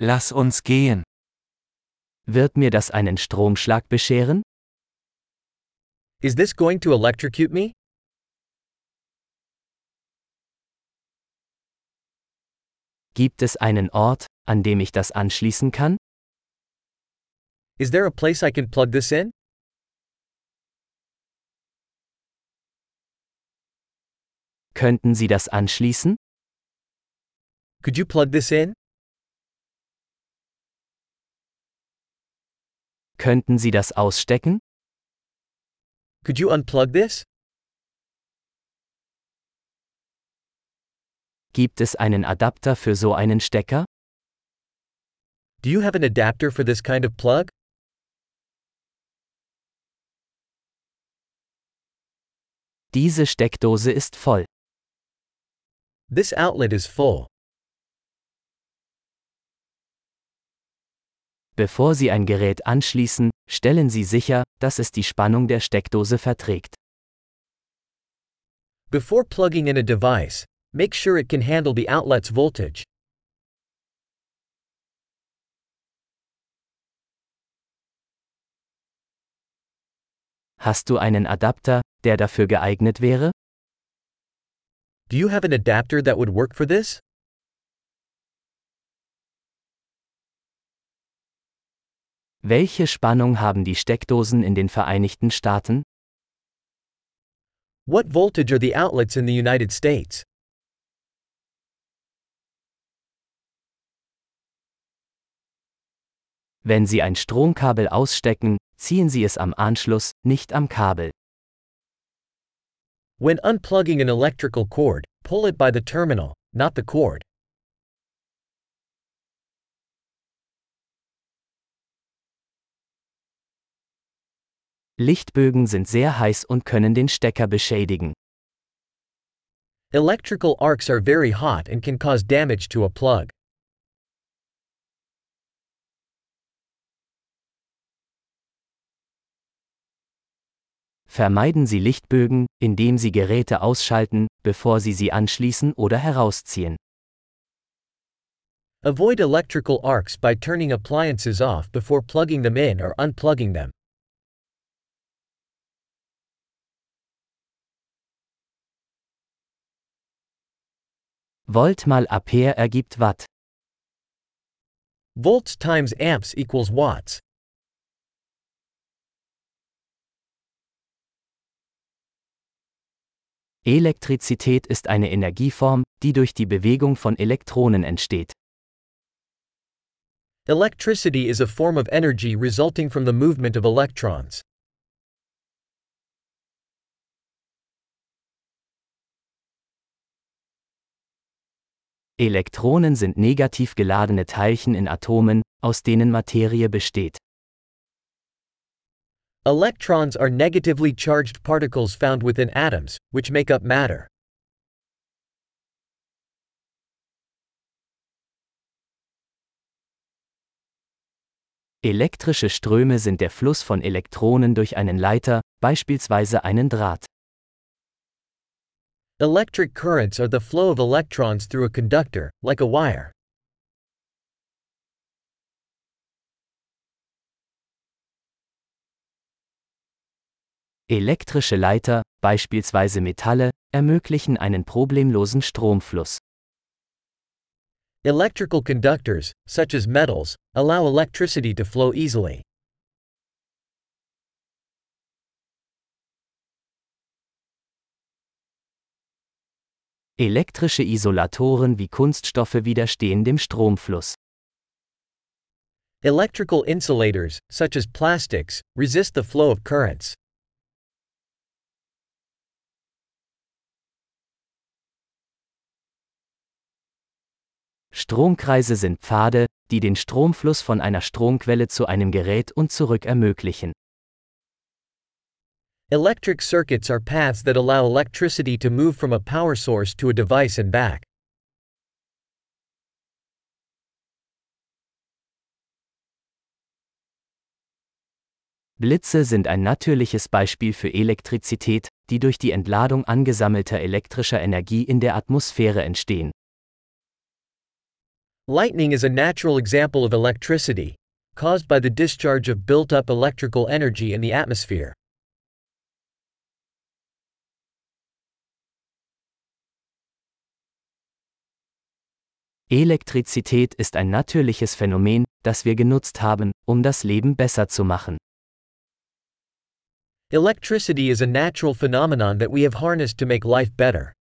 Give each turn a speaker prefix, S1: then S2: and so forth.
S1: Lass uns gehen.
S2: Wird mir das einen Stromschlag bescheren?
S3: Is this going to electrocute me?
S2: Gibt es einen Ort, an dem ich das anschließen kann?
S3: Is there a place I can plug this in?
S2: Könnten Sie das anschließen?
S3: Could you plug this in?
S2: Könnten Sie das ausstecken?
S3: Could you unplug this?
S2: Gibt es einen Adapter für so einen Stecker?
S3: Do you have an adapter for this kind of plug?
S2: Diese Steckdose ist voll.
S3: This outlet is full.
S2: Bevor Sie ein Gerät anschließen, stellen Sie sicher, dass es die Spannung der Steckdose verträgt.
S3: Before plugging in a device, make sure it can handle the outlet's voltage.
S2: Hast du einen Adapter, der dafür geeignet wäre?
S3: Do you have an adapter that would work for this?
S2: Welche Spannung haben die Steckdosen in den Vereinigten Staaten?
S3: What voltage are the outlets in the United States?
S2: Wenn Sie ein Stromkabel ausstecken, ziehen Sie es am Anschluss, nicht am Kabel.
S3: When unplugging an electrical cord, pull it by the terminal, not the cord.
S2: Lichtbögen sind sehr heiß und können den Stecker beschädigen.
S3: Electrical arcs are very hot and can cause damage to a plug.
S2: Vermeiden Sie Lichtbögen, indem Sie Geräte ausschalten, bevor Sie sie anschließen oder herausziehen.
S3: Avoid electrical arcs by turning appliances off before plugging them in or unplugging them.
S2: Volt mal Ampere ergibt Watt.
S3: Volts times amps equals watts.
S2: Elektrizität ist eine Energieform, die durch die Bewegung von Elektronen entsteht.
S3: Electricity is a form of energy resulting from the movement of electrons.
S2: Elektronen sind negativ geladene Teilchen in Atomen, aus denen Materie besteht.
S3: Electrons are negatively charged particles found within atoms, which make up matter.
S2: Elektrische Ströme sind der Fluss von Elektronen durch einen Leiter, beispielsweise einen Draht.
S3: Electric currents are the flow of electrons through a conductor, like a wire.
S2: Elektrische Leiter, beispielsweise Metalle, ermöglichen einen problemlosen Stromfluss.
S3: Electrical conductors, such as metals, allow electricity to flow easily.
S2: Elektrische Isolatoren wie Kunststoffe widerstehen dem Stromfluss.
S3: Electrical insulators, such as plastics, resist the flow of currents.
S2: Stromkreise sind Pfade, die den Stromfluss von einer Stromquelle zu einem Gerät und zurück ermöglichen.
S3: Electric circuits are paths that allow electricity to move from a power source to a device and back.
S2: Blitze sind ein natürliches Beispiel für Elektrizität, die durch die Entladung angesammelter elektrischer Energie in der Atmosphäre entstehen.
S3: Lightning is a natural example of electricity, caused by the discharge of built up electrical energy in the atmosphere.
S2: Elektrizität ist ein natürliches Phänomen, das wir genutzt haben, um das Leben besser zu machen.
S3: Electricity is a natural phenomenon that we have harnessed to make life better.